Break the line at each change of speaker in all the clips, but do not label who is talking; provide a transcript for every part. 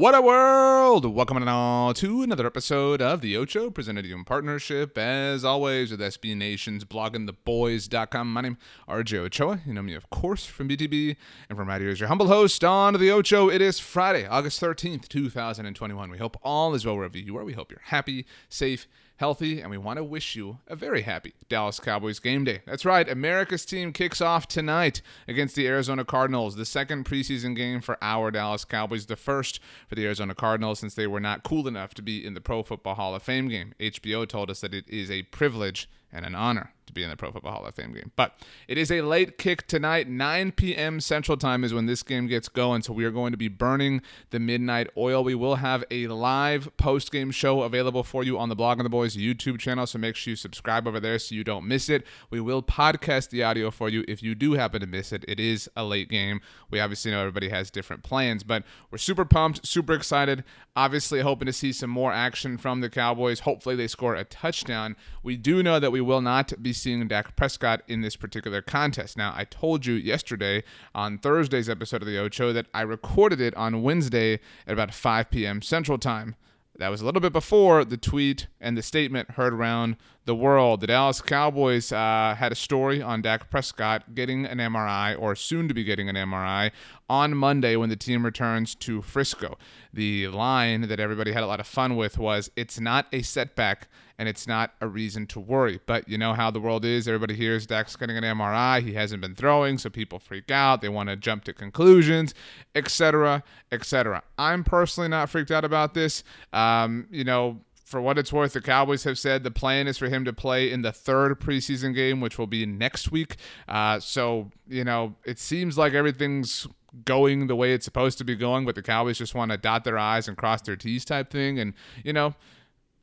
What a world! Welcome all to another episode of The Ocho, presented to you in partnership, as always, with SB Nation's blogging bloggingtheboys.com. My name is RJ Ochoa. You know me, of course, from BTB, and from right here as your humble host on The Ocho. It is Friday, August 13th, 2021. We hope all is well wherever you are. We hope you're happy, safe, healthy, and we want to wish you a very happy Dallas Cowboys game day. That's right, America's team kicks off tonight against the Arizona Cardinals, the second preseason game for our Dallas Cowboys, the first for the Arizona Cardinals since they were not cool enough to be in the Pro Football Hall of Fame game. HBO told us that it is a privilege and an honor to be in the Pro Football Hall of Fame game. But it is a late kick tonight. 9 p.m. Central Time is when this game gets going. So we are going to be burning the midnight oil. We will have a live post game show available for you on the Blogging the Boys YouTube channel. So make sure you subscribe over there so you don't miss it. We will podcast the audio for you if you do happen to miss it. It is a late game. We obviously know everybody has different plans, but we're super pumped, super excited. Obviously, hoping to see some more action from the Cowboys. Hopefully, they score a touchdown. We do know that we will not be seeing Dak Prescott in this particular contest. Now, I told you yesterday on Thursday's episode of the Ocho that I recorded it on Wednesday at about 5 p.m. Central Time. That was a little bit before the tweet and the statement heard around the world. The Dallas Cowboys uh, had a story on Dak Prescott getting an MRI or soon to be getting an MRI on Monday when the team returns to Frisco. The line that everybody had a lot of fun with was it's not a setback and it's not a reason to worry. But you know how the world is. Everybody hears Dak's getting an MRI. He hasn't been throwing, so people freak out. They want to jump to conclusions, etc., etc. I'm personally not freaked out about this. Um, you know, for what it's worth, the Cowboys have said the plan is for him to play in the third preseason game, which will be next week. Uh, so, you know, it seems like everything's going the way it's supposed to be going, but the Cowboys just want to dot their I's and cross their T's type thing. And, you know,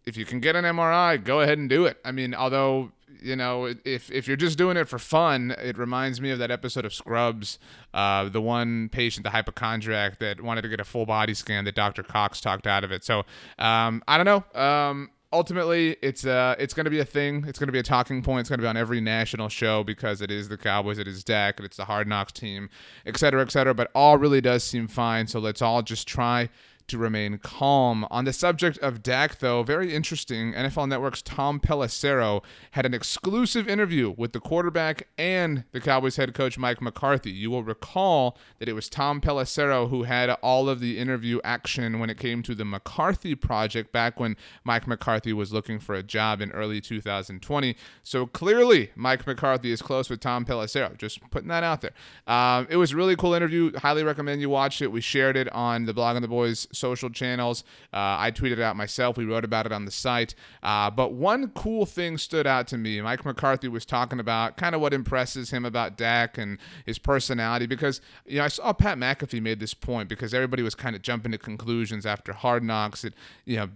if you can get an MRI, go ahead and do it. I mean, although you know, if if you're just doing it for fun, it reminds me of that episode of Scrubs, uh, the one patient, the hypochondriac, that wanted to get a full body scan that Dr. Cox talked out of it. So um, I don't know. Um, ultimately, it's uh, it's going to be a thing. It's going to be a talking point. It's going to be on every national show because it is the Cowboys, it is Dak, it's the Hard Knocks team, et cetera, et cetera. But all really does seem fine. So let's all just try to remain calm. On the subject of Dak, though, very interesting. NFL Network's Tom Pelissero had an exclusive interview with the quarterback and the Cowboys head coach Mike McCarthy. You will recall that it was Tom Pelissero who had all of the interview action when it came to the McCarthy project back when Mike McCarthy was looking for a job in early 2020. So clearly, Mike McCarthy is close with Tom Pelissero. Just putting that out there. Um, it was a really cool interview. Highly recommend you watch it. We shared it on the Blogging the Boys social channels. Uh, I tweeted out myself. We wrote about it on the site. Uh, but one cool thing stood out to me. Mike McCarthy was talking about kind of what impresses him about Dak and his personality because you know I saw Pat McAfee made this point because everybody was kind of jumping to conclusions after Hard Knocks. That you know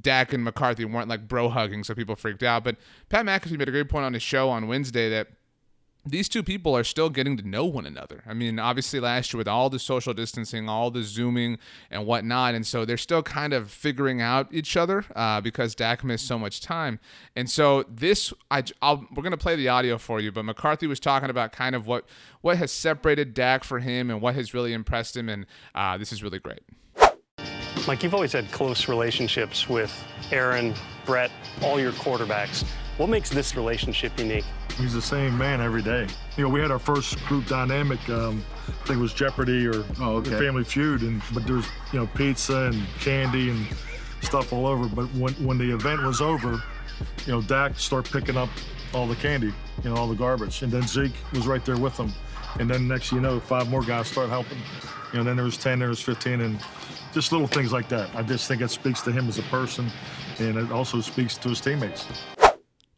Dak and McCarthy weren't like bro hugging, so people freaked out. But Pat McAfee made a great point on his show on Wednesday that these two people are still getting to know one another. I mean, obviously last year with all the social distancing, all the zooming and whatnot, and so they're still kind of figuring out each other uh, because Dak missed so much time. And so this, I, I'll, we're gonna play the audio for you, but McCarthy was talking about kind of what what has separated Dak for him and what has really impressed him, and uh, this is really great.
Mike, you've always had close relationships with Aaron, Brett, all your quarterbacks. What makes this relationship unique?
He's the same man every day. You know, we had our first group dynamic. Um, I think it was Jeopardy or oh, okay. Family Feud, and but there's you know pizza and candy and stuff all over. But when when the event was over, you know, Dak started picking up all the candy, you know, all the garbage. And then Zeke was right there with them. And then next you know, five more guys start helping. You know, then there was 10, there was 15, and just little things like that. I just think it speaks to him as a person, and it also speaks to his teammates.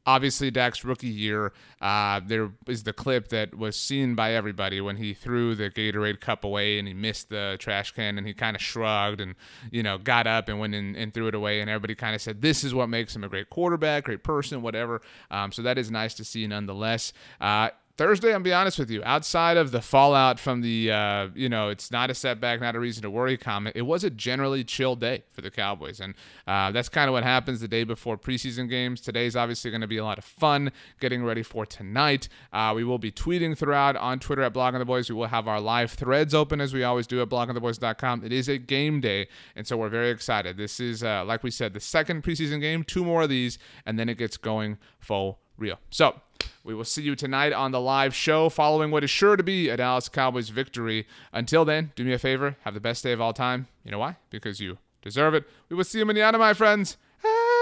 Obviously, Dak's rookie year, uh, there is the clip that was seen by everybody when he threw the Gatorade cup away and he missed the trash can and he kind of shrugged and, you know, got up and went in and threw it away. And everybody kind of said, this is what makes him a great quarterback, great person, whatever. Um, so that is nice to see nonetheless. Uh, Thursday, I'll be honest with you, outside of the fallout from the, uh, you know, it's not a setback, not a reason to worry comment, it was a generally chill day for the Cowboys. And uh, that's kind of what happens the day before preseason games. Today's obviously going to be a lot of fun getting ready for tonight. Uh, we will be tweeting throughout on Twitter at Blogging the Boys. We will have our live threads open as we always do at bloggingtheboys.com. It is a game day, and so we're very excited. This is, uh, like we said, the second preseason game, two more of these, and then it gets going full real. So, we will see you tonight on the live show following what is sure to be a Dallas Cowboys victory. Until then, do me a favor, have the best day of all time. You know why? Because you deserve it. We will see you in the manana, my friends.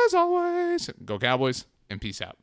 As always, go Cowboys and peace out.